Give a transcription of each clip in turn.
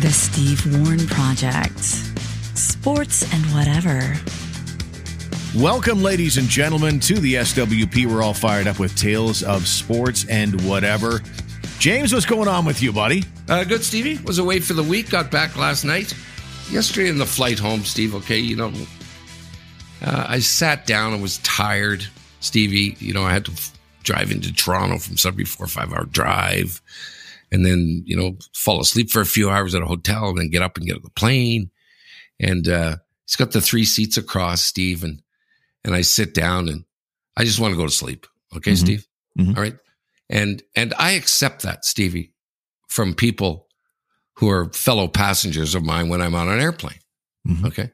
The Steve Warren Project. Sports and whatever. Welcome, ladies and gentlemen, to the SWP. We're all fired up with tales of sports and whatever. James, what's going on with you, buddy? Uh, good, Stevie. Was away for the week. Got back last night. Yesterday in the flight home, Steve. Okay, you know, uh, I sat down. and was tired, Stevie. You know, I had to f- drive into Toronto from Sudbury, four or five hour drive, and then you know fall asleep for a few hours at a hotel, and then get up and get on the plane. And uh, it's got the three seats across, Steve, and and I sit down and I just want to go to sleep. Okay, Mhm. Steve. Mhm. All right, and and I accept that, Stevie, from people who are fellow passengers of mine when I'm on an airplane. Mhm. Okay.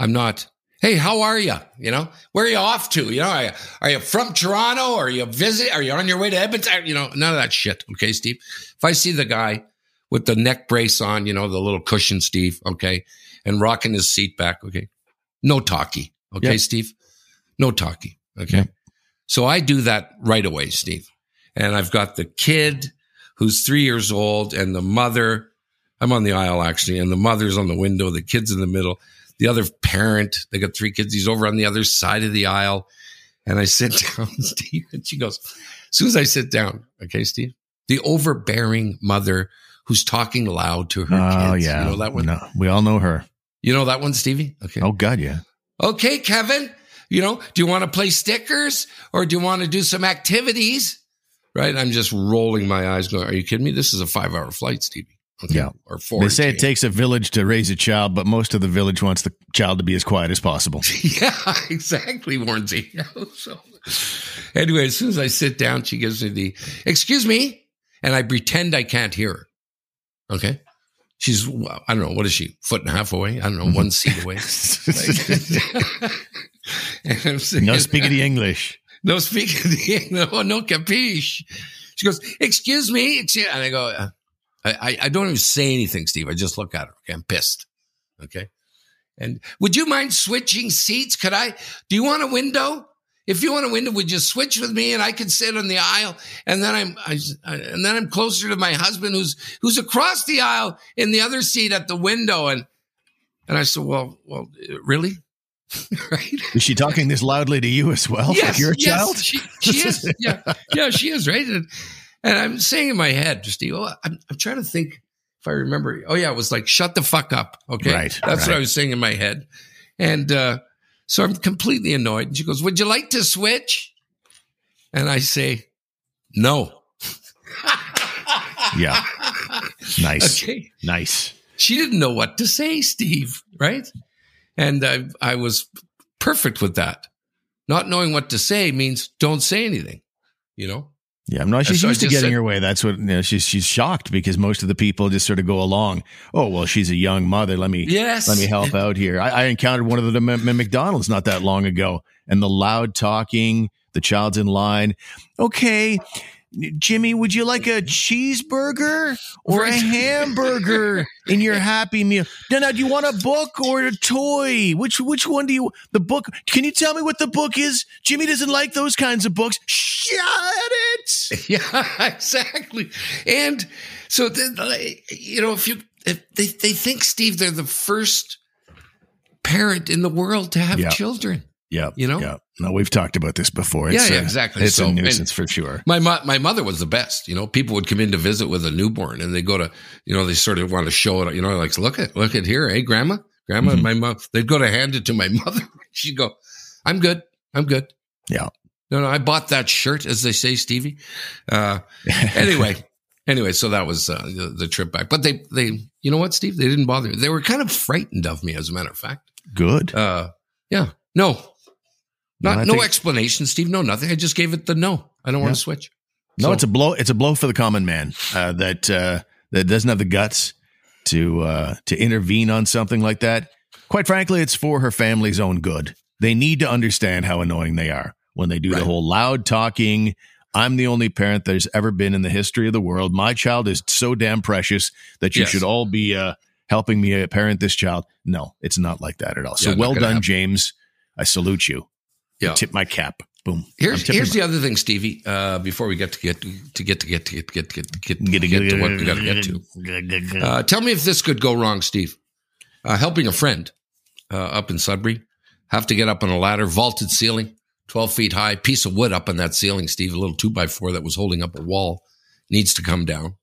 I'm not, hey, how are you? You know, where are you off to? You know, are you, are you from Toronto? Are you visit? Are you on your way to Edmonton? You know, none of that shit. Okay, Steve. If I see the guy with the neck brace on, you know, the little cushion, Steve, okay, and rocking his seat back, okay, no talkie. Okay, Yep. Steve? No talkie. Okay. Yep. So I do that right away, Steve. And I've got the kid who's three years old and the mother. I'm on the aisle actually, and the mother's on the window, the kid's in the middle. The other parent, they got three kids, he's over on the other side of the aisle. And I sit down, Steve, and she goes, as soon as I sit down, okay, Steve, the overbearing mother who's talking loud to her Oh, kids. yeah. You know that one? No, we all know her. You know that one, Stevie? Okay. Oh, God, yeah. Okay, Kevin, you know, do you want to play stickers or do you want to do some activities? Right. I'm just rolling my eyes going, are you kidding me? This is a five hour flight, Stevie. Okay. Yeah. Or four. They say it takes a village to raise a child, but most of the village wants the child to be as quiet as possible. Yeah, exactly, Warrensy. so, anyway, as soon as I sit down, she gives me the, excuse me. And I pretend I can't hear her. Okay. She's, I don't know, what is she? Foot and a half away? I don't know, one seat away. and I'm saying, no speaking the English. no speaking, the no, no capiche. She goes, excuse me. Excuse, and I go, uh, I, I, don't even say anything, Steve. I just look at her. Okay. I'm pissed. Okay. And would you mind switching seats? Could I, do you want a window? If you want a window, would you switch with me and I could sit on the aisle? And then I'm, I, and then I'm closer to my husband who's, who's across the aisle in the other seat at the window. And, and I said, well, well, really? right? Is she talking this loudly to you as well? like you're a child? She, she is. Yeah, yeah, she is. Right. And, and I'm saying in my head, Steve, oh, I'm, I'm trying to think if I remember. Oh yeah, it was like, shut the fuck up. Okay. Right, That's what. I was saying in my head. And, uh, so I'm completely annoyed. And she goes, would you like to switch? And I say, no. Yeah. Nice. Okay. Nice. She didn't know what to say, Steve. Right. And I, I was perfect with that. Not knowing what to say means don't say anything, you know? Yeah, I'm not. She's So used to getting said- her way. That's what you know, she's. She's shocked because most of the people just sort of go along. Oh well, she's a young mother. Let me Yes. let me help out here. I, I encountered one of them at McDonald's not that long ago, and the loud talking. The child's in line. Okay, Jimmy, would you like a cheeseburger or a hamburger in your Happy Meal? No, no. Do you want a book or a toy? Which which one do you? The book. Can you tell me what the book is? Jimmy doesn't like those kinds of books. Shut it. Yeah, exactly. And so, then, you know, if you, if they, they think, Steve, they're the first parent in the world to have Yeah. children. Yeah, You know? Yeah, no, we've talked about this before. Yeah, yeah, exactly. It's So, a nuisance for sure. My mo- my mother was the best. You know, people would come in to visit with a newborn, and they go to, you know, they sort of want to show it. You know, like look at look at here, hey, grandma, grandma. Mhm. My mom. They'd go to hand it to my mother. She'd go, "I'm good, I'm good." Yeah. No, no, I bought that shirt, as they say, Stevie. Uh, anyway, anyway, so that was uh, the, the trip back. But they, they, you know what, Steve? They didn't bother. Me. They were kind of frightened of me, as a matter of fact. Good. Uh, yeah, No, not no think- explanation, Steve. No, nothing. I just gave it the no. I don't want to switch. no, So- it's a blow. It's a blow for the common man uh, that uh, that doesn't have the guts to uh, to intervene on something like that. Quite frankly, it's for her family's own good. They need to understand how annoying they are when they do the whole loud talking. I'm the only parent there's ever been in the history of the world. My child is so damn precious that you Yes. should all be uh, helping me parent this child. No, it's not like that at all. So Yeah, not well done, happen. James. I salute you. Yeah. Tip my cap. Boom. Here's here's the other thing, Stevie. Uh, before we get to get to, to get to get to get to get to get to get, to, get, get to what we got to get to. Uh, tell me if this could go wrong, Steve. Uh, helping a friend uh, up in Sudbury, have to get up on a ladder, vaulted ceiling, twelve feet high, piece of wood up on that ceiling, Steve. A little two by four that was holding up a wall needs to come down.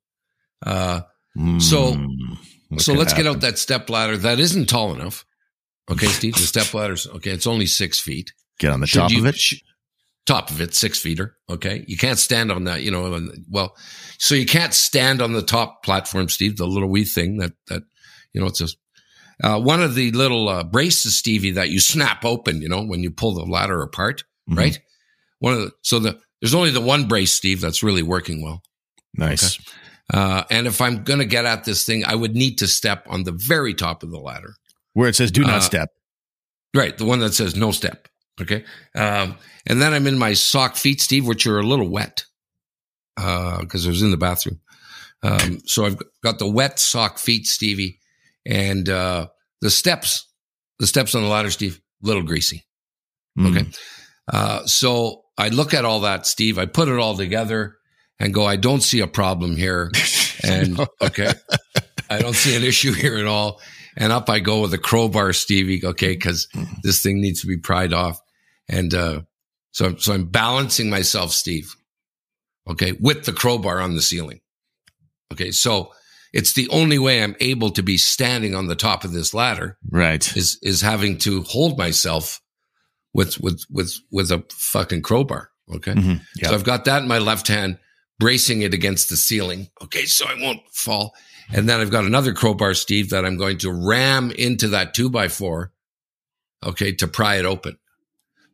Uh, Mm, so what so let's get out that step ladder that isn't tall enough. Okay, Steve, the step ladder's okay. It's only six feet. Get on the Should top you- of it. sh- top of it, six feeter. Okay. You can't stand on that, you know, and- well, so you can't stand on the top platform, Steve, the little wee thing that, that, you know, it's just, uh, one of the little uh, braces, Stevie, that you snap open, you know, when you pull the ladder apart, Mhm. right? One of the, so the, there's only the one brace, Steve, that's really working well. Nice. Uh, and if I'm going to get at this thing, I would need to step on the very top of the ladder. Where it says "Do not Uh, step." Right, the one that says no step. Okay, um, and then I'm in my sock feet, Steve, which are a little wet because I was in the bathroom. Um, so I've got the wet sock feet, Stevie, and uh, the steps, the steps on the ladder, Steve, little greasy. Mm. Okay, uh, so I look at all that, Steve. I put it all together and go, I don't see a problem here, and okay, I don't see an issue here at all. And up I go with a crowbar, Stevie. Okay, because this thing needs to be pried off. And uh, so, so I'm balancing myself, Steve. Okay, with the crowbar on the ceiling. Okay, so it's the only way I'm able to be standing on the top of this ladder Right. is is having to hold myself with with with with a fucking crowbar. Okay, Mhm. Yeah. so I've got that in my left hand, bracing it against the ceiling. Okay, so I won't fall. And then I've got another crowbar, Steve, that I'm going to ram into that two by four. Okay, to pry it open.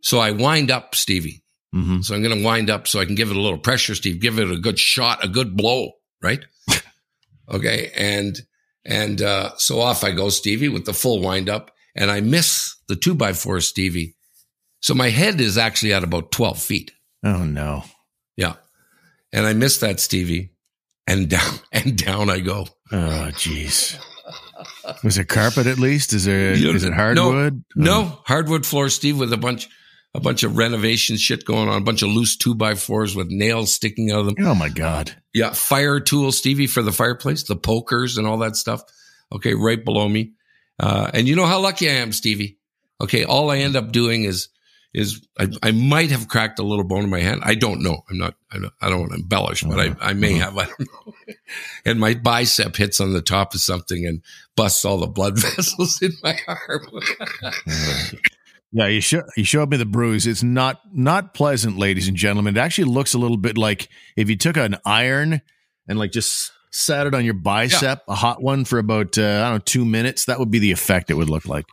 So I wind up, Stevie. Mhm. So I'm going to wind up so I can give it a little pressure, Steve. Give it a good shot, a good blow, right? okay, and and uh, so off I go, Stevie, with the full wind up, and I miss the two by four, Stevie. So my head is actually at about twelve feet. Oh no. Yeah, and I miss that, Stevie, and down and down I go. Oh jeez. Was it carpet at least? Is there? You- Is it no, hardwood? No hardwood floor, Steve, with a bunch a bunch of renovation shit going on, a bunch of loose two by fours with nails sticking out of them. Oh my god. Yeah, fire tools, Stevie, for the fireplace, the pokers and all that stuff. Okay, right below me. Uh, and you know how lucky I am, Stevie. Okay, all I end up doing is is I, I might have cracked a little bone in my hand. I don't know. I'm not. I don't, I don't want to embellish, but I, I may have. I don't know. And my bicep hits on the top of something and busts all the blood vessels in my arm. Yeah, you show you showed me the bruise. It's not not pleasant, ladies and gentlemen. It actually looks a little bit like if you took an iron and like just sat it on your bicep, a hot one for about uh, I don't know two minutes. That would be the effect it would look like.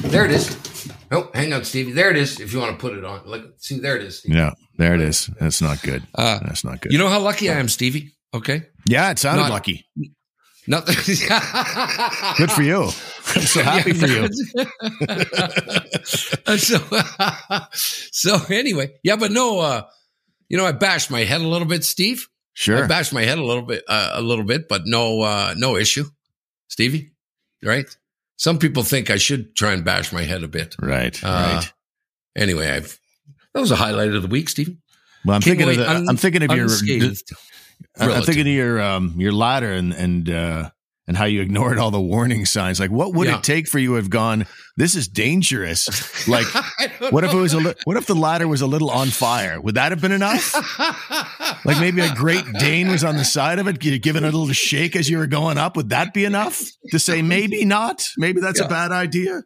there it is. Oh, hang on, Stevie. There it is. If you want to put it on, look, see, there it is. Stevie. Yeah, there it is. That's not good. Uh, That's not good. you know how lucky I am, Stevie. Okay, yeah, it sounded not- lucky. Nothing. Good for you. I'm so happy for you. so, so anyway, yeah, but no, uh, you know, I bashed my head a little bit, Steve. Sure, I bashed my head a little bit, uh, a little bit, but no, uh, no issue, Stevie. Right? Some people think I should try and bash my head a bit. Right. Uh, right. Anyway, I've that was a highlight of the week, Stevie. Well, I'm came thinking of the, un- I'm thinking of your Unscathed. I'm thinking of your um your ladder and and uh and how you ignored all the warning signs. Like, what would Yeah. it take for you to have gone? This is dangerous. Like, what if it was a li- what if the ladder was a little on fire? Would that have been enough? Like maybe a Great Dane was on the side of it, gi- giving it a little shake as you were going up. Would that be enough to say maybe not? Maybe that's Yeah. a bad idea.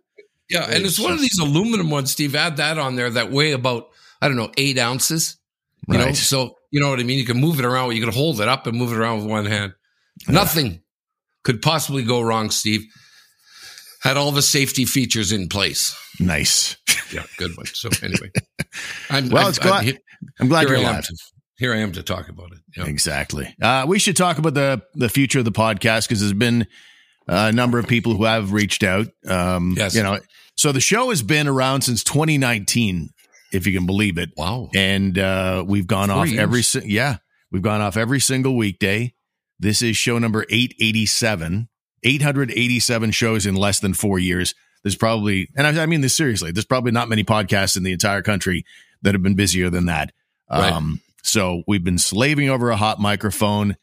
Yeah, and it's one of these aluminum ones, Steve. Add that on there that weigh about I don't know eight ounces. You know, Right. so you know what I mean. You can move it around. You can hold it up and move it around with one hand. Nothing could possibly go wrong, Steve. Had all the safety features in place. Nice. Yeah, good one. So anyway, I'm Well, I'm- it's glad- I'm I'm glad here you're I am alive. to, here I am to talk about it. Yeah. Exactly. Uh, we should talk about the the future of the podcast because there's been a number of people who have reached out. Um, Yes. You know, so the show has been around since 2019, if you can believe it, Wow. and uh, we've gone Four off years. every si- yeah we've gone off every single weekday. This is show number 887. 887 shows in less than four years. There's probably, and I, I mean this seriously, there's probably not many podcasts in the entire country that have been busier than that. Right. Um, so we've been slaving over a hot microphone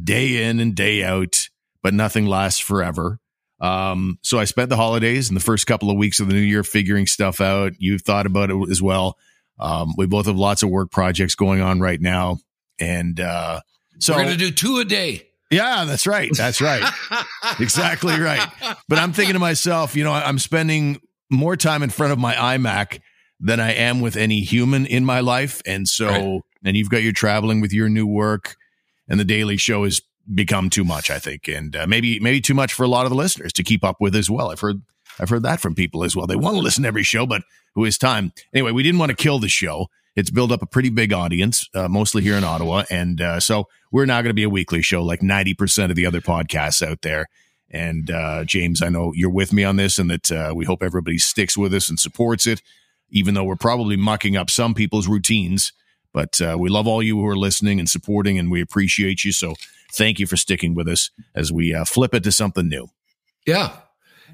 day in and day out, but nothing lasts forever. Um, so I spent the holidays and the first couple of weeks of the new year figuring stuff out. You've thought about it as well. Um, we both have lots of work projects going on right now. And uh, so We're going to do two a day. yeah, that's right. That's right. exactly right. But I'm thinking to myself, you know, I'm spending more time in front of my iMac than I am with any human in my life. And so, Right. and you've got your traveling with your new work, and the daily show has become too much, I think, and uh, maybe maybe too much for a lot of the listeners to keep up with as well. I've heard I've heard that from people as well. They want to listen to every show, but who has time? Anyway, we didn't want to kill the show. It's built up a pretty big audience, uh, mostly here in Ottawa, and uh, so we're now going to be a weekly show, like ninety percent of the other podcasts out there. And uh, James, I know you're with me on this, and that uh, we hope everybody sticks with us and supports it, even though we're probably mucking up some people's routines. But uh, we love all you who are listening and supporting, and we appreciate you. So thank you for sticking with us as we uh, flip it to something new. Yeah,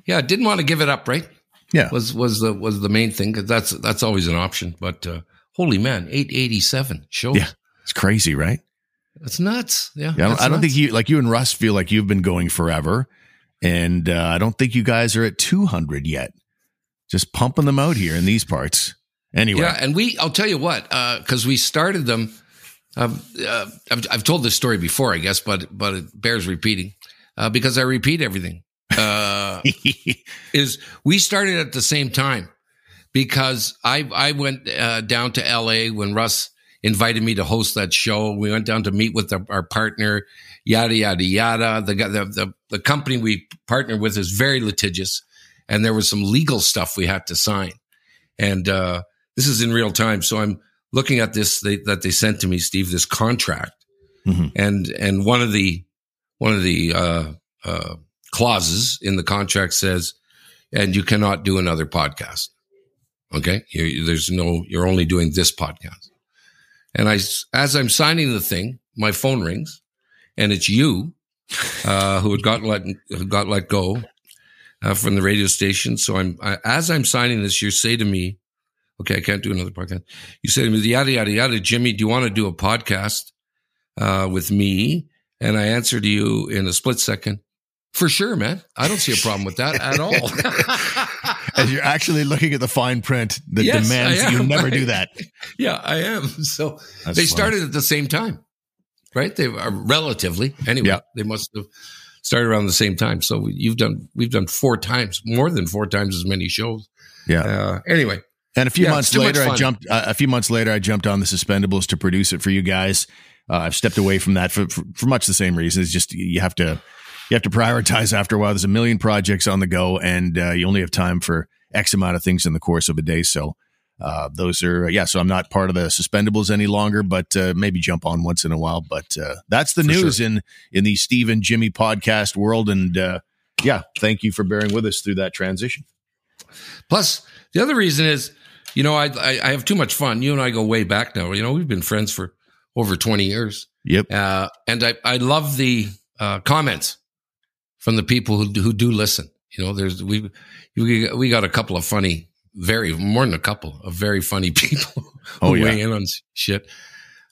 yeah. Didn't want to give it up, right? Yeah. was was the was the main thing 'cause that's that's always an option. But uh, holy man, eight eighty seven shows. Yeah. It's crazy, right? That's nuts. Yeah, Yeah, I don't, that's I don't think you like you and Russ feel like you've been going forever, and uh, I don't think you guys are at 200 yet. Just pumping them out here in these parts. Anyway, Yeah, and we, I'll tell you what, because we started them. Um, uh, I've, I've told this story before, I guess, but but it bears repeating uh, because I repeat everything. Uh, is we started at the same time because I I went uh, down to L.A. when Russ invited me to host that show. We went down to meet with our, our partner, yada yada yada. The, the the the company we partnered with is very litigious, and there was some legal stuff we had to sign. And uh, this is in real time, so I'm looking at this they, that they sent to me, Steve. This contract, Mhm. and and one of the one of the uh, uh, clauses in the contract says, and you cannot do another podcast. Okay, you there's no, you're only doing this podcast. And I, as I'm signing the thing, my phone rings, and it's you, uh, who had got let who got let go uh, from the radio station. So I'm I, as I'm signing this, you say to me, "Okay, I can't do another podcast." You say to me, "Yada yada yada, Jimmy, do you want to do a podcast uh, with me?" And I answer to you in a split second, "For sure, man. I don't see a problem with that at all." as you're actually looking at the fine print that Yes, demands that you never do that. yeah, I am. So That's they funny. started at the same time, right? They are relatively anyway. Yeah. They must have started around the same time. So you've done we've done four times, more than four times as many shows. Yeah. Uh, anyway, And a few Yeah, months it's too much later, I jumped. Uh, a few months later, I jumped on the Suspendables to produce it for you guys. Uh, I've stepped away from that for, for for much the same reason. It's just you have to you have to prioritize after a while. There's a million projects on the go, and uh, you only have time for X amount of things in the course of a day. So uh, those are yeah. So I'm not part of the Suspendables any longer, but uh, maybe jump on once in a while. But uh, that's the For news in in the Steve and Jimmy podcast world, and uh, yeah, thank you for bearing with us through that transition. plus the other reason is, you know, I, I I have too much fun. You and I go way back now. You know, we've been friends for over twenty years. Yep. Uh, and I, I love the uh, comments from the people who do, who do listen. You know, there's we we we got a couple of funny, very more than a couple of very funny people who Oh, yeah. weigh in on shit.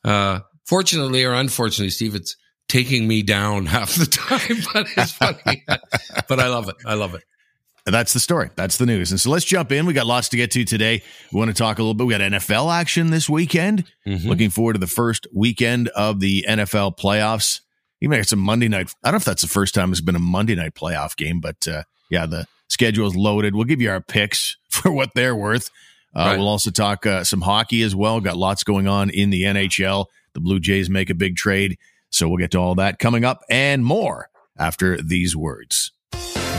Uh, fortunately or unfortunately, Steve, it's taking me down half the time, but it's funny. but I love it. I love it. That's the story. That's the news. And so let's jump in. We got lots to get to today. We want to talk a little bit. We got NFL action this weekend. Mm-hmm. Looking forward to the first weekend of the NFL playoffs. You may have some Monday night. I don't know if that's the first time it's been a Monday night playoff game, but uh, yeah, the schedule is loaded. We'll give you our picks for what they're worth. Uh, Right. We'll also talk uh, some hockey as well. Got lots going on in the NHL. The Blue Jays make a big trade. So we'll get to all that coming up and more after these words.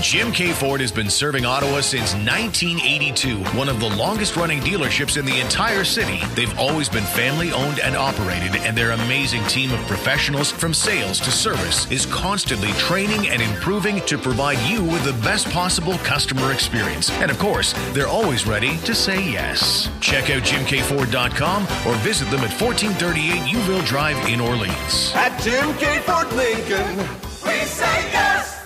Jim Keay Ford has been serving Ottawa since 1982, one of the longest running dealerships in the entire city. They've always been family owned and operated, and their amazing team of professionals from sales to service is constantly training and improving to provide you with the best possible customer experience. And of course, they're always ready to say yes. Check out jimkford.com or visit them at 1438 Youville Drive in Orleans. At Jim Keay Ford Lincoln, we say yes.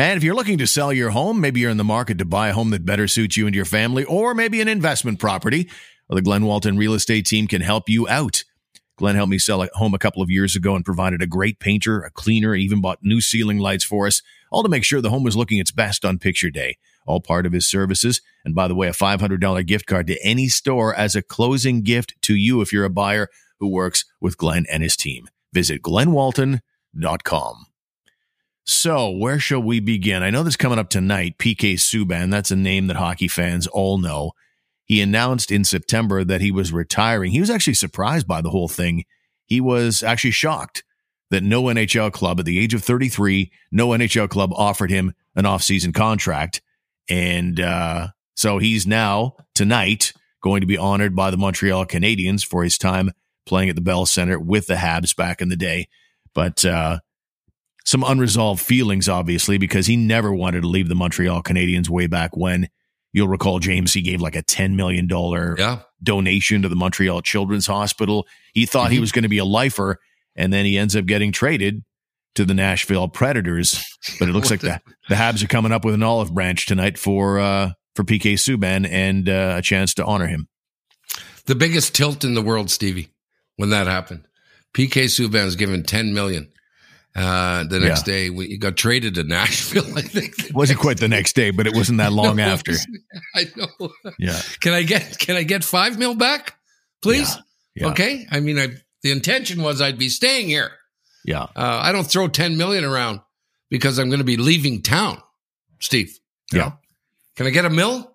And if you're looking to sell your home, maybe you're in the market to buy a home that better suits you and your family, or maybe an investment property, or the Glenn Walton real estate team can help you out. Glenn helped me sell a home a couple of years ago and provided a great painter, a cleaner, even bought new ceiling lights for us, all to make sure the home was looking its best on picture day. All part of his services. And by the way, a $500 gift card to any store as a closing gift to you if you're a buyer who works with Glenn and his team. Visit glennwalton.com. So, where shall we begin? I know this coming up tonight. PK Subban, that's a name that hockey fans all know. He announced in September that he was retiring. He was actually surprised by the whole thing. He was actually shocked that no NHL club at the age of 33, no NHL club offered him an offseason contract. And uh, so he's now, tonight, going to be honored by the Montreal Canadiens for his time playing at the Bell Center with the Habs back in the day. But uh, some unresolved feelings, obviously, because he never wanted to leave the Montreal Canadiens way back when. You'll recall, James, he gave like a $10 million Yeah. donation to the Montreal Children's Hospital. He thought he Mhm. was going to be a lifer, and then he ends up getting traded to the Nashville Predators. But it looks like the, the Habs are coming up with an olive branch tonight for uh, for PK Subban and uh, a chance to honor him. The biggest tilt in the world, Stevie, when that happened. PK Subban was given 10 million. Uh, the next day, we got traded to Nashville. I think It wasn't quite the next day, but it wasn't that long No, after. I know. Yeah, Can I get Can I get five mil back, please? Yeah. Okay. I mean, I the intention was I'd be staying here. yeah, Uh, I don't throw 10 million around because I'm going to be leaving town, Steve. yeah. Can I get a mill?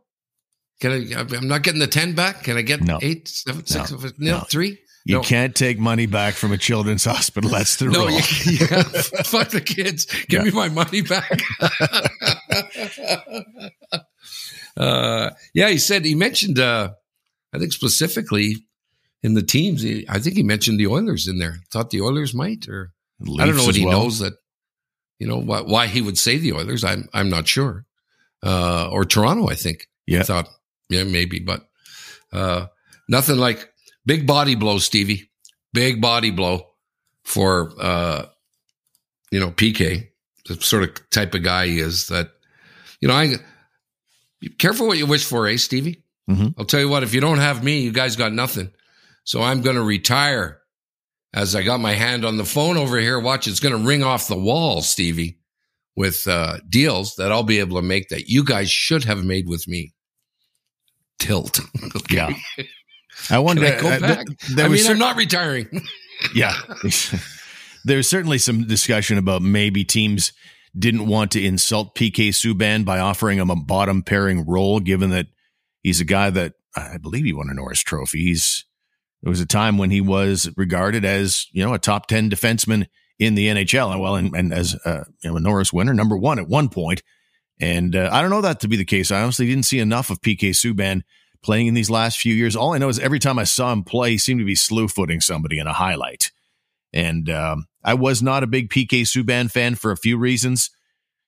Can I? I'm not getting the 10 back. Can I get No. eight, seven, six, No. nil, No. three? You No. can't take money back from a children's hospital. That's the No, rule. yeah, fuck the kids. Give me my money back. uh, yeah, he said he mentioned. Uh, I think specifically in the teams. He, I think he mentioned the Oilers in there. Thought the Oilers might, or I don't know Leafs what he well. knows that. You know why, why he would say the Oilers. I'm I'm not sure. Uh, or Toronto, I think. Yeah. I thought yeah maybe, but uh, nothing like big body blow, Stevie. Big body blow for uh, you know PK, the sort of type of guy he is. That you know, I careful what you wish for, eh, Stevie. Mhm. I'll tell you what. If you don't have me, you guys got nothing. So I'm going to retire. As I got my hand on the phone over here, watch it's going to ring off the wall, Stevie, with uh, deals that I'll be able to make that you guys should have made with me. Tilt. Yeah. I wonder. I go th- back? there I was mean, cer- I'm not retiring. Yeah. There's certainly some discussion about maybe teams didn't want to insult PK Subban by offering him a bottom pairing role, given that he's a guy that I believe he won a Norris Trophy. He's there was a time when he was regarded as you know a top ten defenseman in the NHL, and well, and, and as uh, you know, a Norris winner, number one at one point. And uh, I don't know that to be the case. I honestly didn't see enough of PK Subban playing in these last few years. All I know is every time I saw him play, he seemed to be slew footing somebody in a highlight. And um, I was not a big PK Subban fan for a few reasons.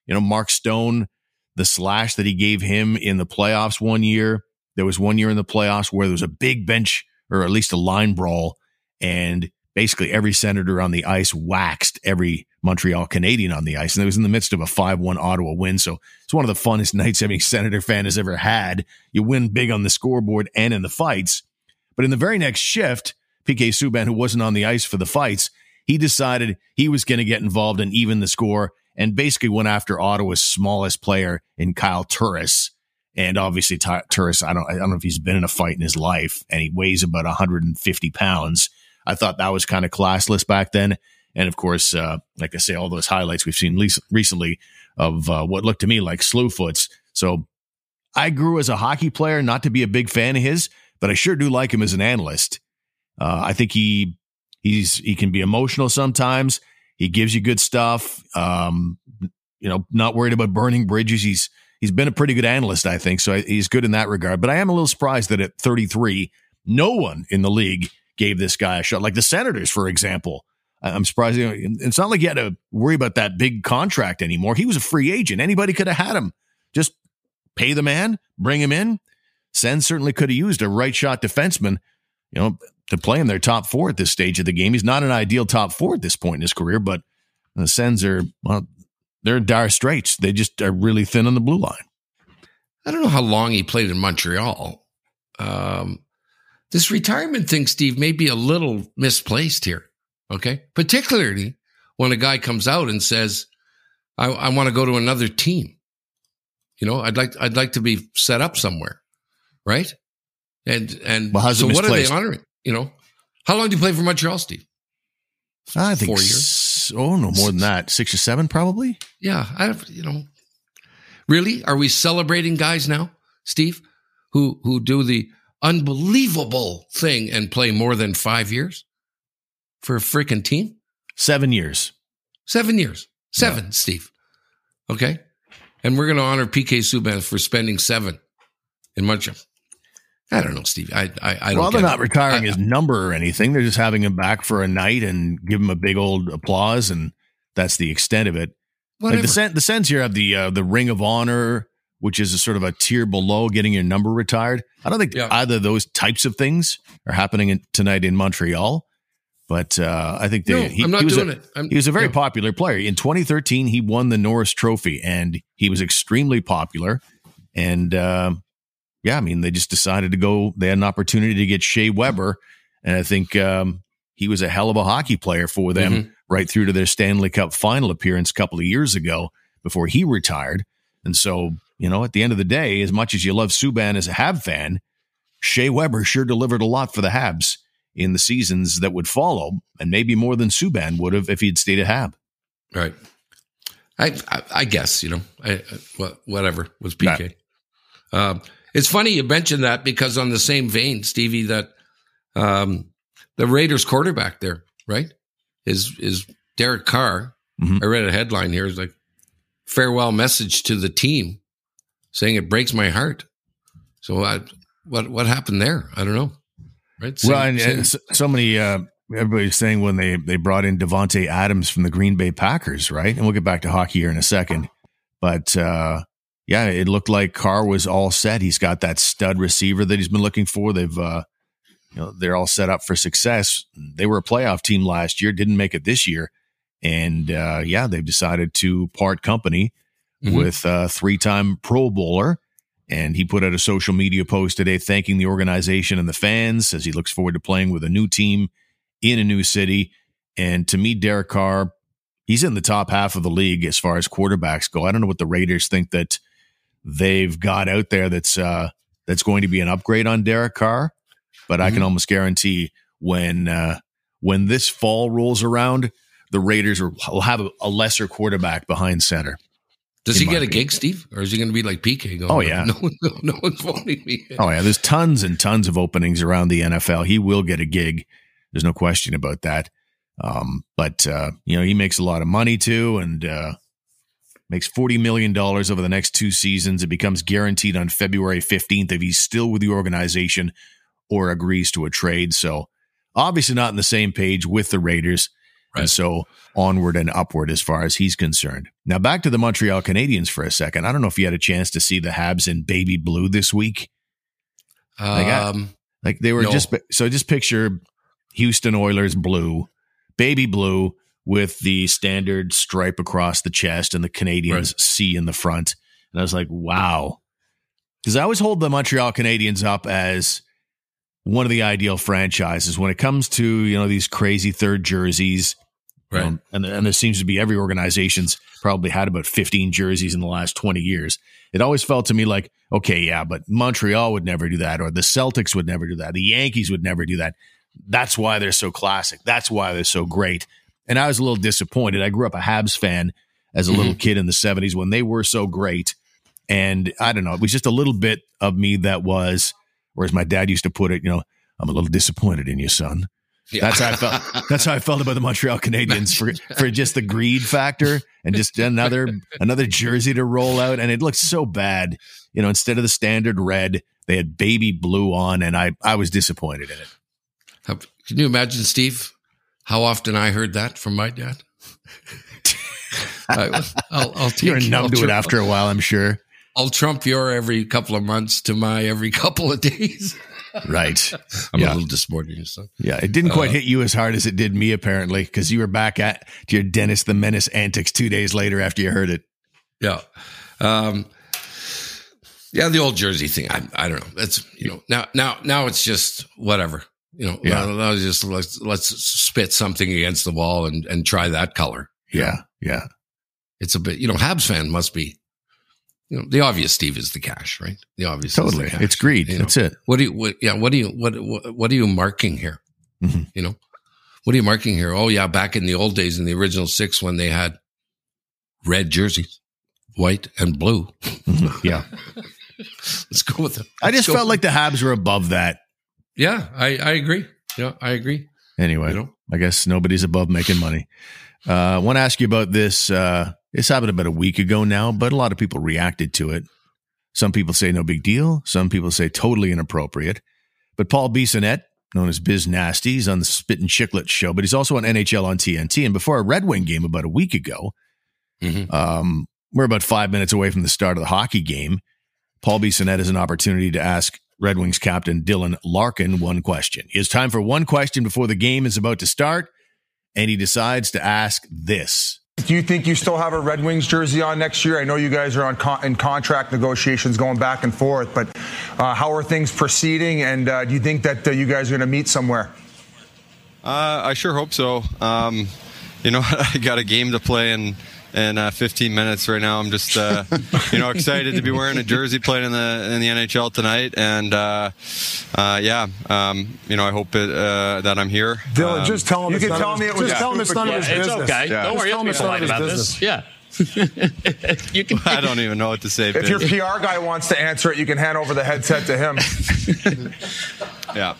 You know, Mark Stone, the slash that he gave him in the playoffs one year. There was one year in the playoffs where there was a big bench or at least a line brawl, and basically every senator on the ice waxed every Montreal Canadien on the ice. And it was in the midst of a 5 1 Ottawa win. So it's one of the funnest nights any Senator fan has ever had. You win big on the scoreboard and in the fights. But in the very next shift, PK Subban, who wasn't on the ice for the fights, he decided he was going to get involved and even the score and basically went after Ottawa's smallest player in Kyle Turris. And obviously, Ty- Turris, I don't, I don't know if he's been in a fight in his life, and he weighs about 150 pounds. I thought that was kind of classless back then. And of course, uh, like I say, all those highlights we've seen le- recently of uh, what looked to me like Slewfoots. So I grew as a hockey player, not to be a big fan of his, but I sure do like him as an analyst. Uh, I think he he's he can be emotional sometimes. He gives you good stuff. Um, you know, not worried about burning bridges. He's he's been a pretty good analyst, I think. So he's good in that regard. But I am a little surprised that at 33, no one in the league gave this guy a shot. Like the Senators, for example. I'm surprised. It's not like you had to worry about that big contract anymore. He was a free agent. Anybody could have had him. Just pay the man, bring him in. Sens certainly could have used a right shot defenseman, you know, to play in their top four at this stage of the game. He's not an ideal top four at this point in his career, but the Sens are, well, they're in dire straits. They just are really thin on the blue line. I don't know how long he played in Montreal. Um, this retirement thing, Steve, may be a little misplaced here. Okay. Particularly when a guy comes out and says, I, I want to go to another team. You know, I'd like, I'd like to be set up somewhere. Right. And, and Well, so what are they honoring? You know, how long do you play for Montreal, Steve? I think Four years? Oh no, more than that. Six or seven, probably. Yeah. I have, you know, really? Are we celebrating guys now, Steve, who, who do the unbelievable thing and play more than five years for a freaking team? Seven years. Seven years. Seven, Steve. Okay. And we're going to honor PK Subban for spending seven in Montreal. I don't know, Steve. I, I, I don't well, they're not it. retiring I- his number or anything. They're just having him back for a night and give him a big old applause, and that's the extent of it. Like the sen- the Sens here of the uh, the Ring of Honor, which is a sort of a tier below getting your number retired. I don't think Yeah. either of those types of things are happening in, tonight in Montreal, but uh, I think they, no, he, I'm not he was doing a, it. I'm, He was a very no. popular player. In 2013, he won the Norris Trophy, and he was extremely popular. And um yeah, I mean, they just decided to go. They had an opportunity to get Shea Weber, and I think um, he was a hell of a hockey player for them Mhm. right through to their Stanley Cup final appearance a couple of years ago before he retired. And so, you know, at the end of the day, as much as you love Subban as a Hab fan, Shea Weber sure delivered a lot for the Habs in the seasons that would follow, and maybe more than Subban would have if he'd stayed at Hab. Right. I, I, I guess, you know, I, I, whatever was PK. Um, it's funny you mentioned that because on the same vein, Stevie, that um, the Raiders quarterback there, right, is is Derek Carr. Mhm. I read a headline here. It's like farewell message to the team, saying it breaks my heart. So I, what what happened there? I don't know. Right. Same- well, and, and so, so many uh, everybody's saying when they they brought in Davante Adams from the Green Bay Packers, right? And we'll get back to hockey here in a second, but uh, yeah, it looked like Carr was all set. He's got that stud receiver that he's been looking for. They've uh, you know they're all set up for success. They were a playoff team last year, didn't make it this year, and uh, yeah, they've decided to part company Mhm. with a three-time Pro Bowler. And he put out a social media post today thanking the organization and the fans as he looks forward to playing with a new team in a new city. And to me, Derek Carr, he's in the top half of the league as far as quarterbacks go. I don't know what the Raiders think that they've got out there that's uh, that's going to be an upgrade on Derek Carr, but I can Mhm. almost guarantee when uh, when this fall rolls around, the Raiders will have a lesser quarterback behind center. Does he get a gig, Steve, or is he going to be like PK? Going, Oh, yeah. no, no, no one's voting me. Oh yeah, there's tons and tons of openings around the NFL. He will get a gig. There's no question about that. Um, but uh, you know, he makes a lot of money too, and uh, makes forty million dollars over the next two seasons. It becomes guaranteed on February 15th if he's still with the organization or agrees to a trade. So obviously not on the same page with the Raiders. And so onward and upward as far as he's concerned. Now back to the Montreal Canadiens for a second. I don't know if you had a chance to see the Habs in baby blue this week. got- Um, Like they were No. just so just picture Houston Oilers blue, baby blue with the standard stripe across the chest and the Canadiens Right. C in the front. And I was like, wow. Because I always hold the Montreal Canadiens up as one of the ideal franchises when it comes to, you know, these crazy third jerseys. right. and, and there seems to be every organization's probably had about 15 jerseys in the last 20 years. It always felt to me like, okay, yeah, but Montreal would never do that, or the Celtics would never do that. The Yankees would never do that. That's why they're so classic. That's why they're so great. And I was a little disappointed. I grew up a Habs fan as a little mm-hmm. kid in the 70s when they were so great. And I don't know, it was just a little bit of me that was, or as my dad used to put it, you know, I'm a little disappointed in you, son. Yeah. That's how I felt. That's how I felt about the Montreal Canadiens for for just the greed factor and just another another jersey to roll out, and it looked so bad. You know, instead of the standard red, they had baby blue on, and I I was disappointed in it. Can you imagine, Steve, how often I heard that from my dad? I, I'll, I'll take, You're numb I'll to it after a while, I'm sure. I'll trump your every couple of months to my every couple of days. Right? I'm Yeah. a little disappointed in you. Yeah, it didn't quite Uh, hit you as hard as it did me, apparently, because you were back at your Dennis the Menace antics two days later after you heard it. Yeah. Um, Yeah, the old jersey thing. I, I don't know. That's you know now now now it's just whatever. You know, Yeah. Now, just let's let's spit something against the wall and and try that color. Yeah, yeah. It's a bit. You know, Habs fan must be. You know, the obvious Steve is the cash, right? The obvious, the Totally. cash. It's greed. You know? That's it. What do you? What, yeah. What do you? What, what? What are you marking here? Mhm. You know, what are you marking here? Oh yeah, back in the old days in the original six when they had red jerseys, white and blue. Yeah. Let's go with it. I just felt like the Habs were above that. Yeah, I I agree. Yeah, I agree. Anyway, You know? I guess nobody's above making money. Uh, I want to ask you about this. Uh, this happened about a week ago now, but a lot of people reacted to it. Some people say no big deal. Some people say totally inappropriate. But Paul Bissonnette, known as Biz Nasty, he's on the Spit and Chiclet show, but he's also on NHL on TNT. And before a Red Wing game about a week ago, Mhm. um, we're about five minutes away from the start of the hockey game. Paul Bissonnette has an opportunity to ask Red Wings captain Dylan Larkin one question. He has time for one question before the game is about to start, and he decides to ask this. Do you think you still have a Red Wings jersey on next year? I know you guys are on con- in contract negotiations going back and forth, but uh, how are things proceeding? And uh, do you think that uh, you guys are going to meet somewhere? Uh, I sure hope so. Um, you know, I got a game to play in in uh, 15 minutes right now. I'm just uh, you know excited to be wearing a jersey playing in the in the NHL tonight, and uh, uh, yeah, um, you know, I hope it, uh, that I'm here. Dylan, Um, just tell him. you can tell me his- it was Just tell him it's none of Yeah, his it's okay. Yeah. Don't Just worry. tell him Be it's none of his about business. this. Yeah. you can. I don't even know what to say. If your PR guy wants to answer it, you can hand over the headset to him. yeah,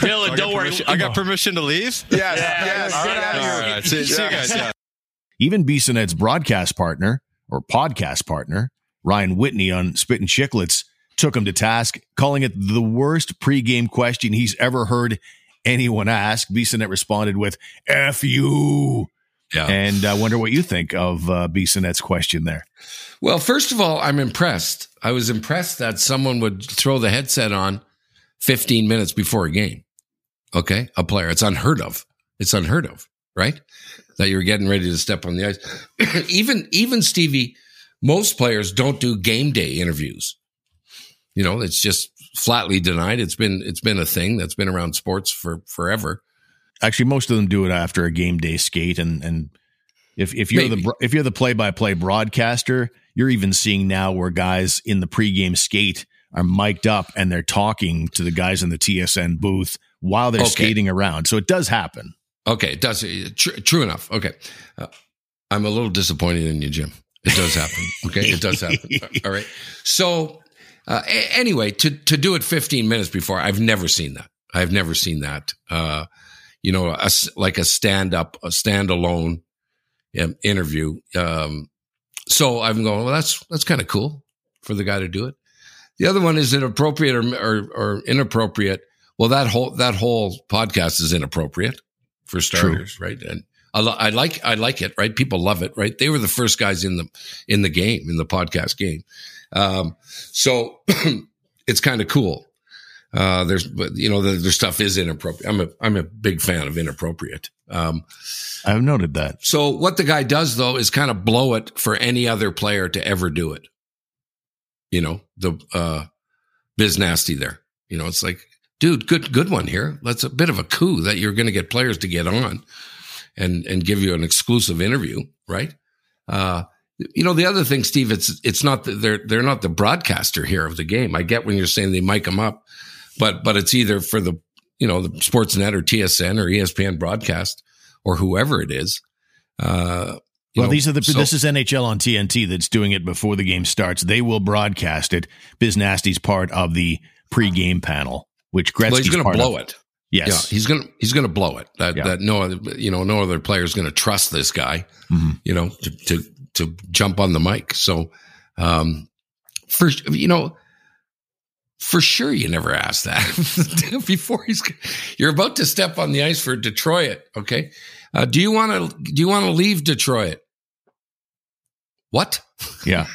Dylan, I got don't worry. I got permission to leave. Yes, yes. All right, all right. See, see you guys. Yeah. Even Bissonnette's broadcast partner or podcast partner, Ryan Whitney on Spit and Chiclets, took him to task, calling it the worst pregame question he's ever heard anyone ask. Bissonnette responded with, F you. Yeah. And I wonder what you think of uh, Bissonnette's question there. Well, first of all, I'm impressed. I was impressed that someone would throw the headset on 15 minutes before a game. Okay. A player. It's unheard of. It's unheard of, right? That you're getting ready to step on the ice. even, even Stevie, most players don't do game day interviews. You know, it's just flatly denied. It's been, it's been a thing that's been around sports for forever. Actually, most of them do it after a game day skate, and and if if you're Maybe. the if you're the play by play broadcaster, you're even seeing now where guys in the pregame skate are mic'd up and they're talking to the guys in the TSN booth while they're Okay. skating around. So it does happen. Okay, it does. Tr- true enough. Okay. Uh, I'm a little disappointed in you, Jim. It does happen. Okay. It does happen. All right. So, uh, a- anyway, to, to do it 15 minutes before, I've never seen that. I've never seen that. Uh, you know, a like a stand up, a standalone um, interview. Um, so I'm going, well, that's, that's kind of cool for the guy to do it. The other one is it appropriate or, or, or inappropriate? Well, that whole, that whole podcast is inappropriate for starters, right? And I, I like, I like it, right? People love it, right? They were the first guys in the, in the game, in the podcast game. Um, so it's kind of cool. Uh, there's, but you know, the, their stuff is inappropriate. I'm a, I'm a big fan of inappropriate. Um, I've noted that. so what the guy does though is kind of blow it for any other player to ever do it. You know, the uh biz nasty there. You know, it's like, dude, good good one here. That's a bit of a coup that you're gonna get players to get on and and give you an exclusive interview, right? Uh you know the other thing, Steve. It's it's not that they're they're not the broadcaster here of the game. I get when you're saying they mic them up, but but it's either for the you know the Sportsnet or TSN or ESPN broadcast or whoever it is. Uh, Well, know, these are the. so- this is NHL on TNT that's doing it before the game starts. They will broadcast it. Biz Nasty's part of the pregame panel, which Gretzky's well, he's going to blow of. it. Yes, Yeah, he's going to he's going to blow it. That Yeah. that no other you know no other player is going to trust this guy. Mhm. You know to, to to jump on the mic. So, um, for you know, for sure you never asked that before he's you're about to step on the ice for Detroit. Okay, uh, do you want to do you want to leave Detroit? What? yeah,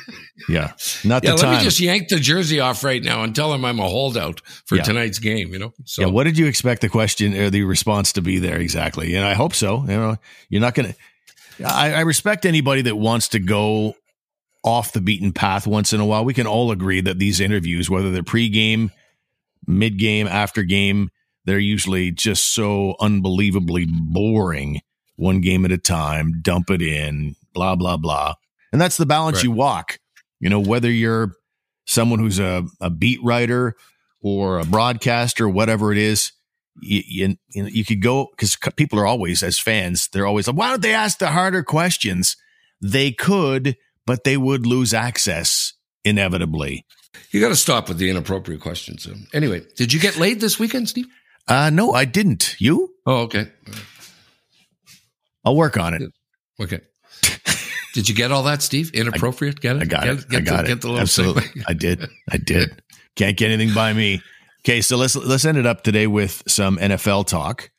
yeah. Not Yeah, the let time. me just yank the jersey off right now and tell him I'm a holdout for Yeah. tonight's game. You know. So yeah, what did you expect the question or the response to be there exactly? And I hope so. You know, you're not going to. I, I respect anybody that wants to go off the beaten path once in a while. We can all agree that these interviews, whether they're pregame, mid game, after game, they're usually just so unbelievably boring. One game at a time, dump it in, blah blah blah, and that's the balance Right. you walk. You know, whether you're someone who's a, a beat writer or a broadcaster, whatever it is, you, you, you, know, you could go because people are always, as fans, they're always like, why don't they ask the harder questions? They could, but they would lose access inevitably. You got to stop with the inappropriate questions. Anyway, did you get laid this weekend, Steve? Uh, no, I didn't. You? Oh, okay. I'll work on it. Okay. Did you get all that, Steve? Inappropriate? Get it? I got get, it. Get I got the, it. Get the little Absolutely. segue. I did. I did. Can't get anything by me. Okay, so let's let's end it up today with some NFL talk.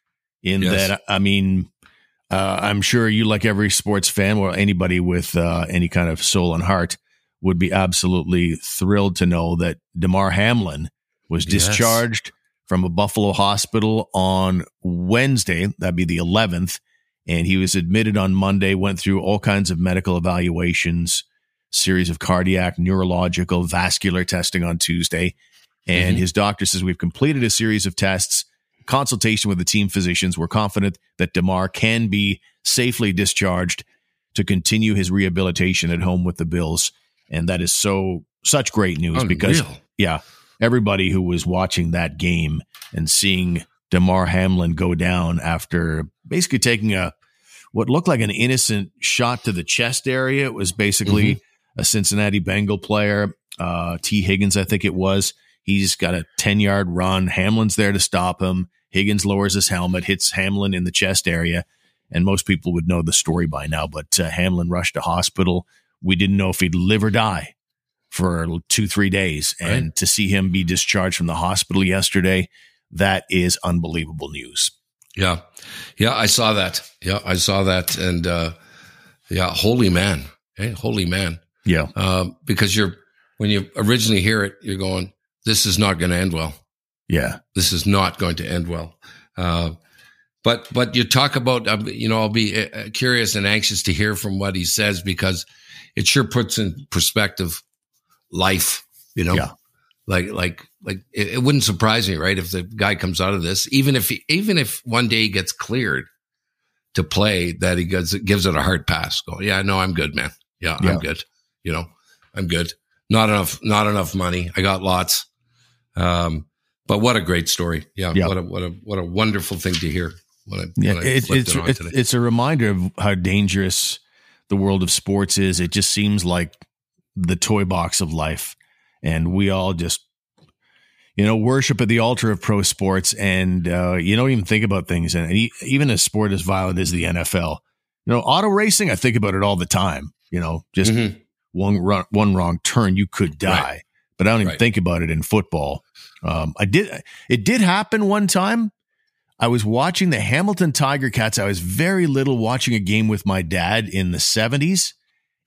In Yes. that, I mean, uh, I'm sure you, like every sports fan or anybody with uh, any kind of soul and heart, would be absolutely thrilled to know that Damar Hamlin was Yes. discharged from a Buffalo hospital on Wednesday. That'd be the 11th, and he was admitted on Monday. Went through all kinds of medical evaluations, series of cardiac, neurological, vascular testing on Tuesday. And Mhm. his doctor says we've completed a series of tests. Consultation with the team physicians. We're confident that Damar can be safely discharged to continue his rehabilitation at home with the Bills. And that is so such great news because yeah, everybody who was watching that game and seeing Damar Hamlin go down after basically taking a what looked like an innocent shot to the chest area. It was basically a Cincinnati Bengal player, uh, Tee Higgins, I think it was. He's got a 10 yard run. Hamlin's there to stop him. Higgins lowers his helmet, hits Hamlin in the chest area. And most people would know the story by now, but uh, Hamlin rushed to hospital. We didn't know if he'd live or die for two, three days. And to see him be discharged from the hospital yesterday, that is unbelievable news. Yeah. Yeah, I saw that. Yeah, I saw that. And uh yeah, holy man. Hey, holy man. Yeah. Um, because you're when you originally hear it, you're going, This is not gonna end well. Yeah. This is not going to end well. Uh but but you talk about um, you know I'll be uh, curious and anxious to hear from what he says because it sure puts in perspective life you know Yeah. like like like it, it wouldn't surprise me right if the guy comes out of this even if he, even if one day he gets cleared to play that he gives gives it a hard pass go yeah no i'm good man. Yeah, Yeah. i'm good. You know i'm good. Not enough not enough money. I got lots. Um but what a great story. Yeah, Yeah. what a what a what a wonderful thing to hear when I, Yeah, when I it, it's it on it's it's a reminder of how dangerous the world of sports is. It just seems like the toy box of life, and we all just you know worship at the altar of pro sports, and uh, you don't even think about things. And even a sport as violent as the NFL, you know, auto racing, I think about it all the time. You know, just Mhm. one run, one wrong turn, you could die. Right. But I don't even Right. think about it in football. Um, I did. It did happen one time. I was watching the Hamilton Tiger Cats. I was very little watching a game with my dad in the seventies,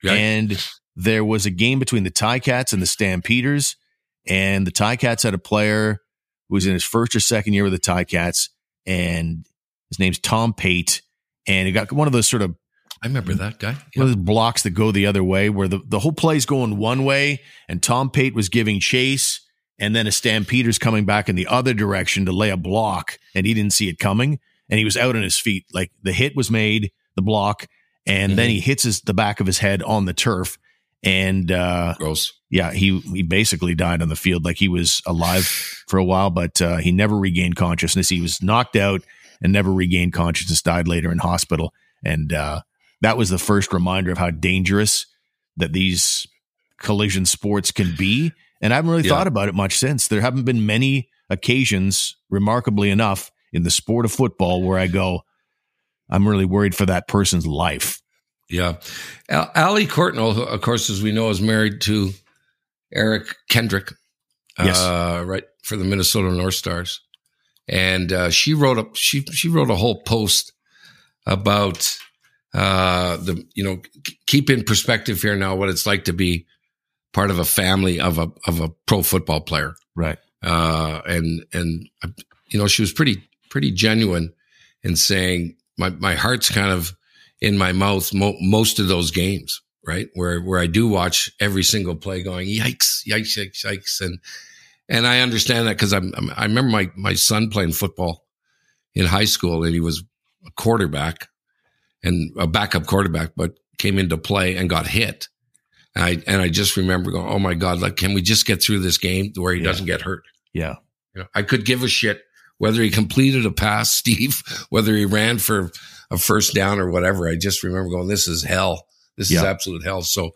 Right. and there was a game between the Tie Cats and the Stampeders, and the Tie Cats had a player who was in his first or second year with the Tie Cats, and his name's Tom Pate, and he got one of those sort of I remember that guy. one of those blocks that go the other way where the, the whole play's going one way and Tom Pate was giving chase and then a Stampeder's coming back in the other direction to lay a block and he didn't see it coming and he was out on his feet. Like the hit was made, the block, and then mm-hmm. he hits his, the back of his head on the turf. And, uh, Gross. yeah, he, he basically died on the field. Like he was alive for a while, but, uh, he never regained consciousness. He was knocked out and never regained consciousness, died later in hospital. And, uh, that was the first reminder of how dangerous that these collision sports can be. And I haven't really Yeah. thought about it much since. There haven't been many occasions, remarkably enough, in the sport of football where I go, I'm really worried for that person's life. Yeah. Al- Allie Courtnall, who, of course, as we know, is married to Eric Kendrick. Yes. Uh, right for the Minnesota North Stars. And uh, she wrote a she she wrote a whole post about uh, the you know keep in perspective here now what it's like to be part of a family of a of a pro football player. Right. uh, and and you know she was pretty pretty genuine in saying my my heart's kind of in my mouth mo- most of those games, right? Where where I do watch every single play, going yikes, yikes, yikes, yikes, and and I understand that because I'm, I'm I remember my my son playing football in high school, and he was a quarterback and a backup quarterback, but came into play and got hit. And I and I just remember going, oh my god, like can we just get through this game where he Yeah. doesn't get hurt? Yeah. You know, I could give a shit whether he completed a pass, Steve, whether he ran for a first down or whatever. I just remember going, "This is hell. This is absolute hell." So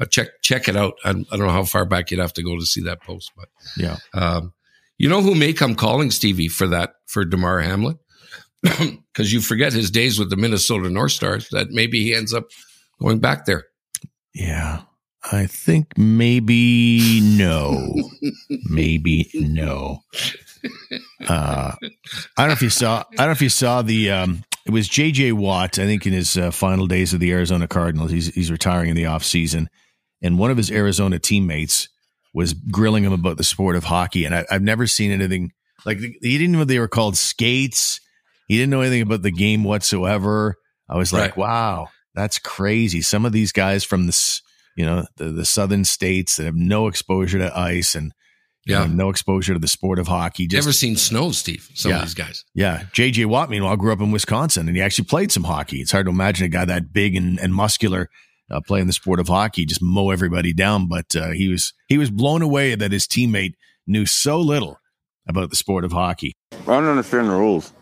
uh, check check it out. I, I don't know how far back you'd have to go to see that post, but Yeah. um, you know who may come calling Stevie for that for Damar Hamlin because you forget his days with the Minnesota North Stars. That maybe he ends up going back there. Yeah. I think maybe no. maybe no. Uh, I don't know if you saw. I don't know if you saw the. Um, it was J.J. Watt. I think in his uh, final days of the Arizona Cardinals, he's he's retiring in the off season, and one of his Arizona teammates was grilling him about the sport of hockey, and I, I've never seen anything like he didn't know they were called skates. He didn't know anything about the game whatsoever. I was like, Right. wow, that's crazy. Some of these guys from this, you know, the, the southern states that have no exposure to ice and Yeah. no exposure to the sport of hockey. You Just ever seen snow, Steve? Some Yeah. of these guys. yeah, JJ Watt, meanwhile, grew up in Wisconsin and he actually played some hockey. It's hard to imagine a guy that big and, and muscular uh, playing the sport of hockey just mow everybody down. But uh, he was he was blown away that his teammate knew so little about the sport of hockey. I don't understand the rules.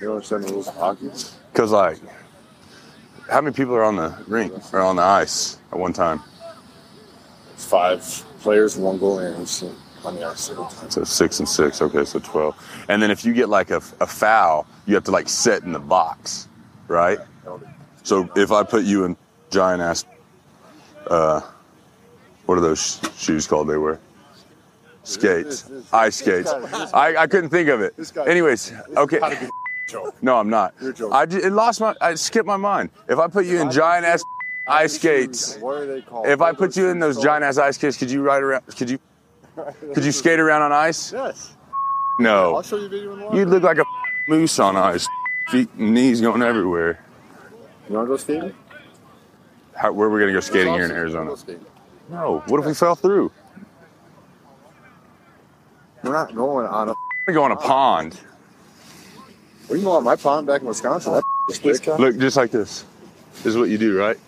You don't understand the rules of hockey? Cause like, how many people are on the rink or on the ice at one time? Five players, one goal, and each team on the ice. So six and six. Okay, so twelve. And then if you get like a, a foul, you have to like sit in the box, right? So if I put you in giant ass, uh, what are those sh- shoes called? They wear skates, ice skates. I, I couldn't think of it. Anyways, okay. No, I'm not. You're joking. I ju- it lost my. I skipped my mind. If I put you in giant ass ice skates, What are they called? if I put you in those giant ass ice skates, could you ride around? Could you? Could you skate around on ice? Yes. No. I'll show you a video in the You'd look like a moose on ice, feet and knees going everywhere. You want to go skating? How, where are we gonna go skating here in Arizona? No. What if we fell through? We're not going on a. we're go on a oh. pond. We can go on my pond back in Wisconsin. That is. Look, just like this. This is what you do, right?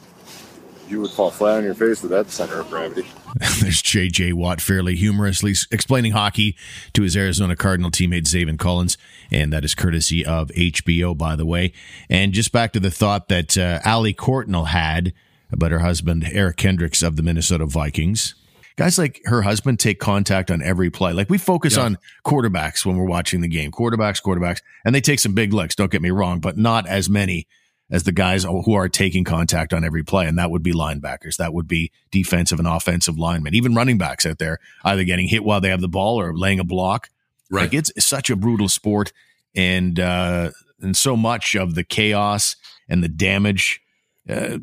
You would fall flat on your face with that center of gravity. There's J.J. Watt fairly humorously explaining hockey to his Arizona Cardinal teammate Zaven Collins, and that is courtesy of HBO, by the way. And just back to the thought that uh, Allie Courtnall had about her husband Eric Kendricks of the Minnesota Vikings. Guys like her husband take contact on every play. Like we focus Yeah. on quarterbacks when we're watching the game, quarterbacks, quarterbacks, and they take some big licks. Don't get me wrong, but not as many as the guys who are taking contact on every play. And that would be linebackers. That would be defensive and offensive linemen, even running backs out there, either getting hit while they have the ball or laying a block. Right. Like it's such a brutal sport. And, uh, and so much of the chaos and the damage, uh,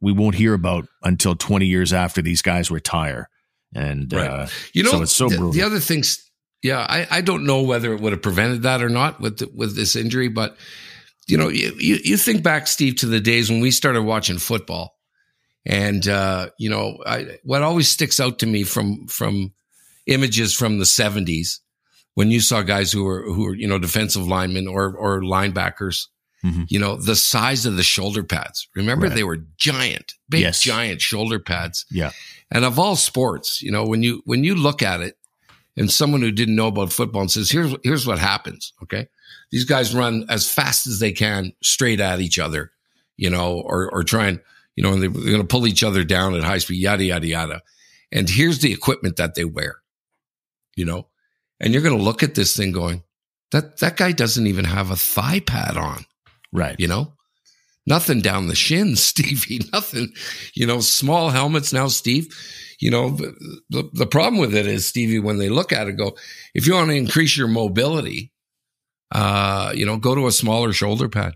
we won't hear about until 20 years after these guys retire. And, Right. uh, You know, so it's so the, brutal. the other things, yeah, I, I don't know whether it would have prevented that or not with the, with this injury, but you know, you, you think back, Steve, to the days when we started watching football, and uh, you know, I, what always sticks out to me from from images from the seventies when you saw guys who were who were you know defensive linemen or or linebackers. Mhm. You know the size of the shoulder pads. Remember, Right. they were giant, big, Yes. giant shoulder pads yeah. and of all sports, you know, when you when you look at it, and someone who didn't know about football and says, "Here's here's what happens," okay? These guys run as fast as they can straight at each other, you know, or or try and you know, and they're, going to pull each other down at high speed, yada yada yada. And here's the equipment that they wear, you know, and you're going to look at this thing going, that that guy doesn't even have a thigh pad on. Right. you know? Nothing down the shins stevie nothing. You know small helmets now steve. You know the, the, the problem with it is stevie when they look at it go if you want to increase your mobility uh you know go to a smaller shoulder pad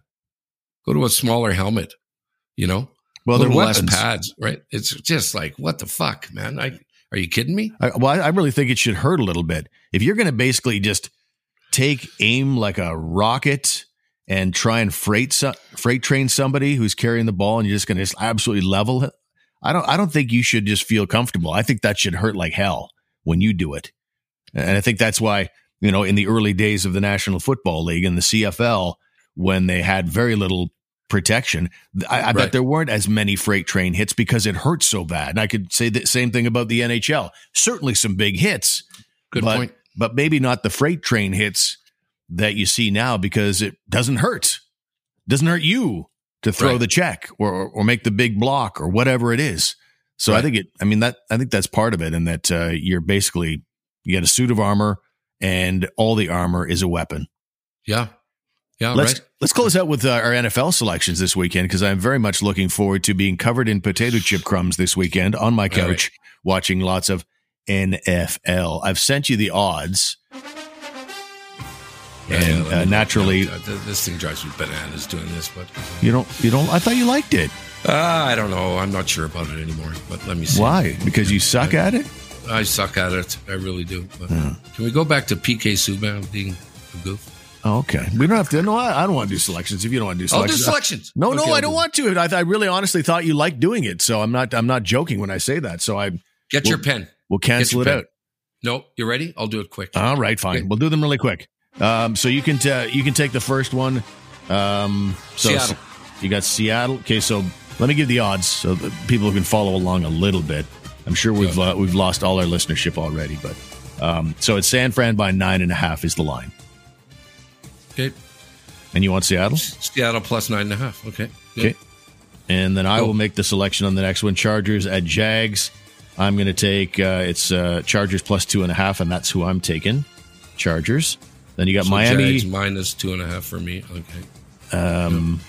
go to a smaller helmet you know Well, a they're less pads right it's just like what the fuck man i are you kidding me I, well, I I really think it should hurt a little bit. If you're going to basically just take aim like a rocket and try and freight so, freight train somebody who's carrying the ball, and you're just going to just absolutely level I don't I don't think you should just feel comfortable. I think that should hurt like hell when you do it. And I think that's why, you know, in the early days of the National Football League and the CFL, when they had very little protection, I, I Right. bet there weren't as many freight train hits because it hurt so bad. And I could say the same thing about the NHL. Certainly some big hits, Good but, point. but maybe not the freight train hits that you see now because it doesn't hurt. Doesn't hurt you to throw Right. the check or, or make the big block or whatever it is. So I think it, I mean, that, I think that's part of it. And that, uh, you're basically, you get a suit of armor and all the armor is a weapon. Yeah. Yeah. Let's, right. let's close out with uh, our NFL selections this weekend because I'm very much looking forward to being covered in potato chip crumbs this weekend on my All right. couch, watching lots of NFL. I've sent you the odds. Yeah, and, yeah, uh, naturally- this thing drives me bananas doing this, but You don't, you don't, I thought you liked it. uh, I don't know. I'm not sure about it anymore. But let me see. Why? Because you suck at it? I suck at it. I really do. But can we go back to PK Subban being a goof? Oh, okay. We don't have to. No, I, I don't want to do selections. If you don't want to do I'll do selections, selections. No, Okay, no, I do don't it. want to. I, I really, honestly thought you liked doing it. So I'm not. I'm not joking when I say that. So I Get your pen. we'll cancel it pen. out. No, you ready? I'll do it quick. All right, fine. Okay. We'll do them really quick. Um, so you can t- you can take the first one. Um, so Seattle. You got Seattle. Okay, so let me give the odds so that people can follow along a little bit. I'm sure we've uh, we've lost all our listenership already, but um, so it's San Fran by nine and a half is the line. Okay. And you want Seattle? Seattle plus nine and a half. Okay. Good. Okay. And then I will make the selection on the next one. Chargers at Jags. I'm going to take uh, it's uh, Chargers plus two and a half, and that's who I'm taking. Chargers. Then you got So Miami. Jags minus two and a half for me. Okay. um,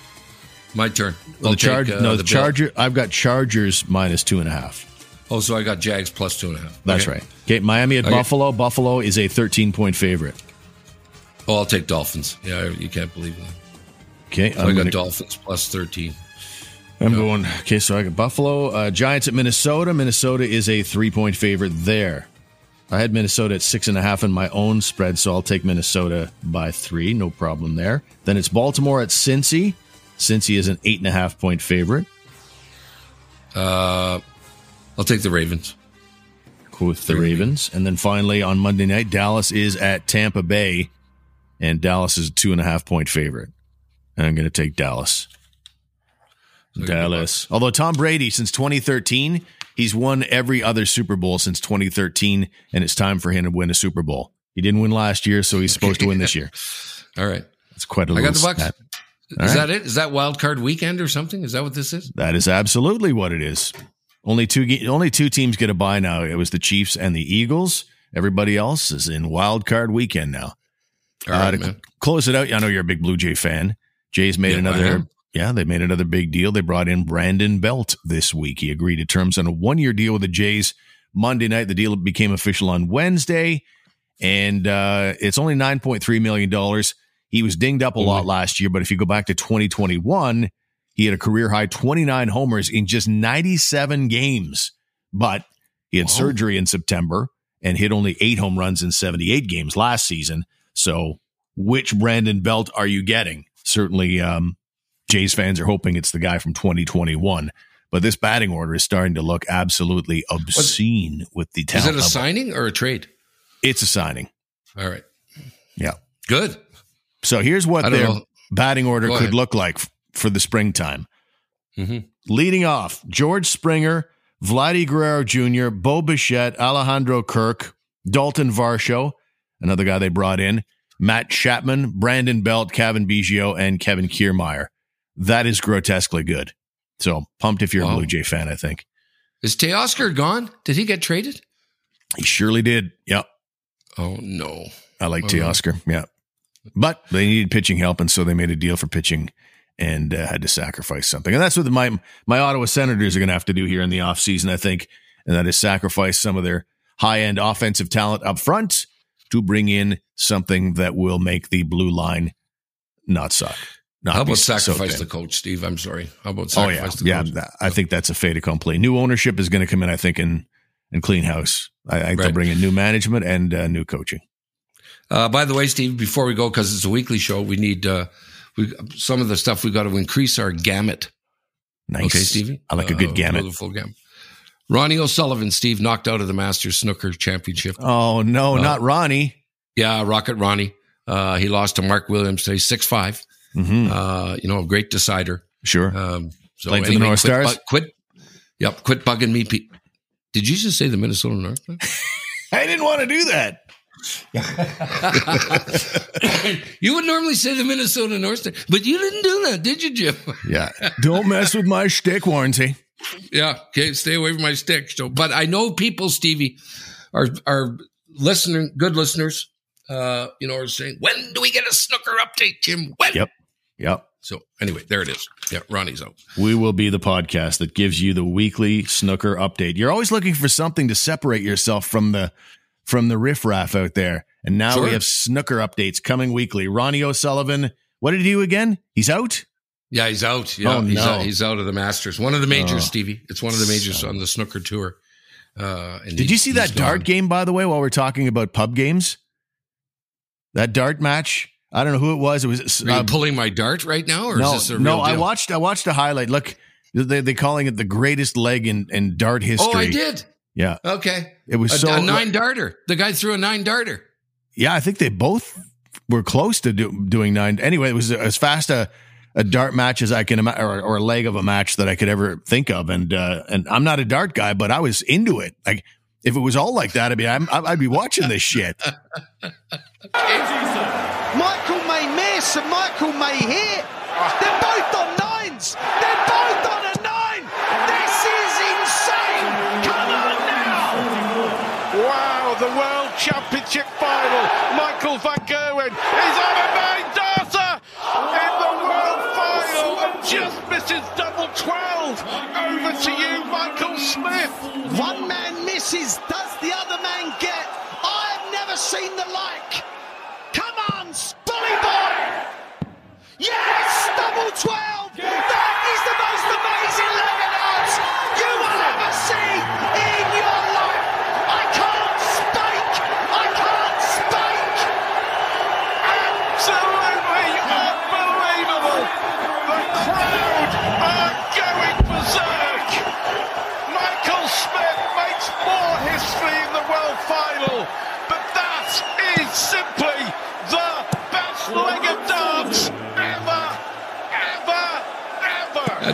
My turn. well, the charge. uh, no, the the Charger. I've got Chargers minus two and a half. Oh, so I got Jags plus two and a half. That's Okay. right. Okay, Miami at Okay. Buffalo. Buffalo is a 13 point favorite. Oh, I'll take Dolphins. Yeah, you can't believe that. Okay, So I'm, got gonna- Dolphins plus 13. I'm going. Okay, so I got Buffalo. Uh, Giants at Minnesota. Minnesota is a three point favorite there. I had Minnesota at six and a half in my own spread, so I'll take Minnesota by three. No problem there. Then it's Baltimore at Cincy. Cincy is an eight and a half point favorite. Uh, I'll take the Ravens. Cool with the Ravens. And then finally on Monday night, Dallas is at Tampa Bay, and Dallas is a two and a half point favorite. And I'm going to take Dallas. Dallas. Although Tom Brady, since 2013, he's won every other Super Bowl since 2013, and it's time for him to win a Super Bowl. He didn't win last year, so he's supposed to win this year. All right. It's quite a I got the Bucs. Is right. that it? Is that wild card weekend or something? Is that what this is? That is absolutely what it is. Only two only two teams get a bye now. It was the Chiefs and the Eagles. Everybody else is in wild card weekend now. All right, to man. close it out, I know you're a big Blue Jay fan. Jays made Yeah, another yeah, they made another big deal. They brought in Brandon Belt this week. He agreed to terms on a one-year deal with the Jays Monday night. The deal became official on Wednesday, and uh, it's only nine point three million dollars. He was dinged up a lot last year, but if you go back to 2021, he had a career high 29 homers in just 97 games. But he had Wow. surgery in September and hit only eight home runs in 78 games last season. So, which Brandon Belt are you getting? Certainly, um, Jays fans are hoping it's the guy from 2021. But this batting order is starting to look absolutely obscene with the Is it a level. signing or a trade? It's a signing. All right. Yeah. Good. So here's what their know. batting order Go could ahead. look like for the springtime. Mhm. Leading off, George Springer, Vladdy Guerrero Jr., Bo Bichette, Alejandro Kirk, Dalton Varsho, another guy they brought in, Matt Chapman, Brandon Belt, Cavan Biggio, and Kevin Kiermaier. That is grotesquely good. So pumped if you're a Blue Jay fan, I think. Is Teoscar gone? Did he get traded? He surely did. Yep. Oh, no. I like Oh, Teoscar. Yeah. But they needed pitching help, and so they made a deal for pitching and uh, had to sacrifice something. And that's what my my Ottawa Senators are going to have to do here in the offseason, I think, and that is sacrifice some of their high end offensive talent up front to bring in something that will make the blue line not suck. Not How about sacrifice thin. the coach, Steve? I'm sorry. How about Oh yeah, the yeah. coach? that- I think that's a fait accompli. New ownership is going to come in, I think, and and clean house. I, I think they'll bring in new management and uh, new coaching. Uh, by the way, Steve, before we go, because it's a weekly show, we need uh, we some of the stuff we've got to increase our gamut. Nice. Okay, Stevie. I like a Uh, good gamut. full gamut. Ronnie O'Sullivan, Steve, knocked out of the Masters Snooker Championship. Oh no, Uh, not Ronnie. Yeah, Rocket Ronnie. Uh, he lost to Mark Williams today, six five. Mhm. Uh, you know, a great decider. Sure. Um, so Played for the North quit, Stars? bu- Quit. Yep. Quit bugging me. Pete. Did you just say the Minnesota North? I didn't want to do that. you would normally say the Minnesota North Star, but you didn't do that, did you, Jim? Yeah. Don't mess with my shtick, Warranty. yeah. Okay. Stay away from my stick. So, but I know people, Stevie, are are listening, good listeners. Uh, you know, are saying, when do we get a snooker update, Jim? When? Yep. Yep. So anyway, there it is. Yeah, Ronnie's out. We will be the podcast that gives you the weekly snooker update. You're always looking for something to separate yourself from the from the riffraff out there. And now we have snooker updates coming weekly. Ronnie O'Sullivan, what did he do again? He's out? Yeah, he's out. Yeah, Oh, he's, no. out, he's out of the Masters. One of the majors, Oh. Stevie. It's one of the majors on the snooker tour. Uh, and Did he- you see that he's dart game, by the way, while we're talking about pub games? That dart match? I don't know who it was. It was Are you uh, pulling my dart right now, or no, is this a no. real I watched. I watched a highlight. Look, they they calling it the greatest leg in, in dart history. Oh, I did. Yeah, Okay, it was a, so. a nine darter. The guy threw a nine darter. yeah, I think they both were close to do, doing nine. Anyway, it was as fast a, a dart match as I can imagine, or, or a leg of a match that I could ever think of. And uh, and I'm not a dart guy, but I was into it. Like if it was all like that, I'd be I'm, I'd be watching this shit. Michael may miss and Michael may hit. They're both on nines. They're both Championship final. Michael van Gerwen is on a nine darter in the World final and just misses double 12. Over to you, Michael Smith. One man misses. Does the other man get? I've never seen the like. Come on, Bully Boy! Yes, double 12!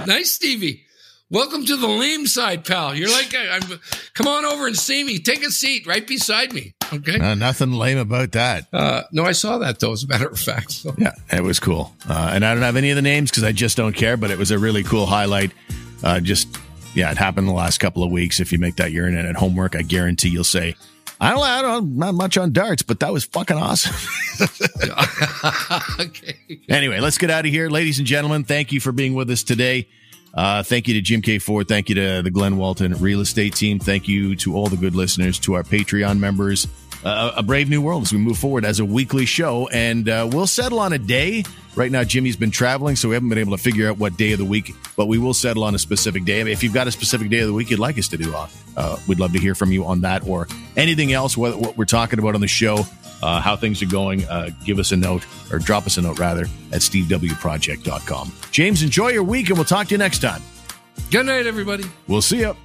Nice, Stevie. Welcome to the lame side, pal. You're like, I, I'm, come on over and see me. Take a seat right beside me. Okay. Uh, nothing lame about that. Uh, no, I saw that though. As a matter of fact. So. Yeah, it was cool. Uh, and I don't have any of the names because I just don't care, but it was a really cool highlight. Uh, just, yeah, it happened the last couple of weeks. If you make that your internet homework, I guarantee you'll say, I don't, I don't, not much on darts, but that was fucking awesome. okay. anyway, let's get out of here. Ladies and gentlemen, thank you for being with us today. Uh, thank you to Jim Keay Ford. Thank you to the Glenn Walton real estate team. Thank you to all the good listeners, to our Patreon members. Uh, a brave new world as we move forward as a weekly show, and uh, we'll settle on a day. Right now, Jimmy's been traveling, so we haven't been able to figure out what day of the week, but we will settle on a specific day. I mean, if you've got a specific day of the week you'd like us to do on, uh, we'd love to hear from you on that or anything else, what, what we're talking about on the show, uh, how things are going. Uh, give us a note or drop us a note rather at stevewproject.com. James, enjoy your week, and we'll talk to you next time. Good night, everybody. We'll see you.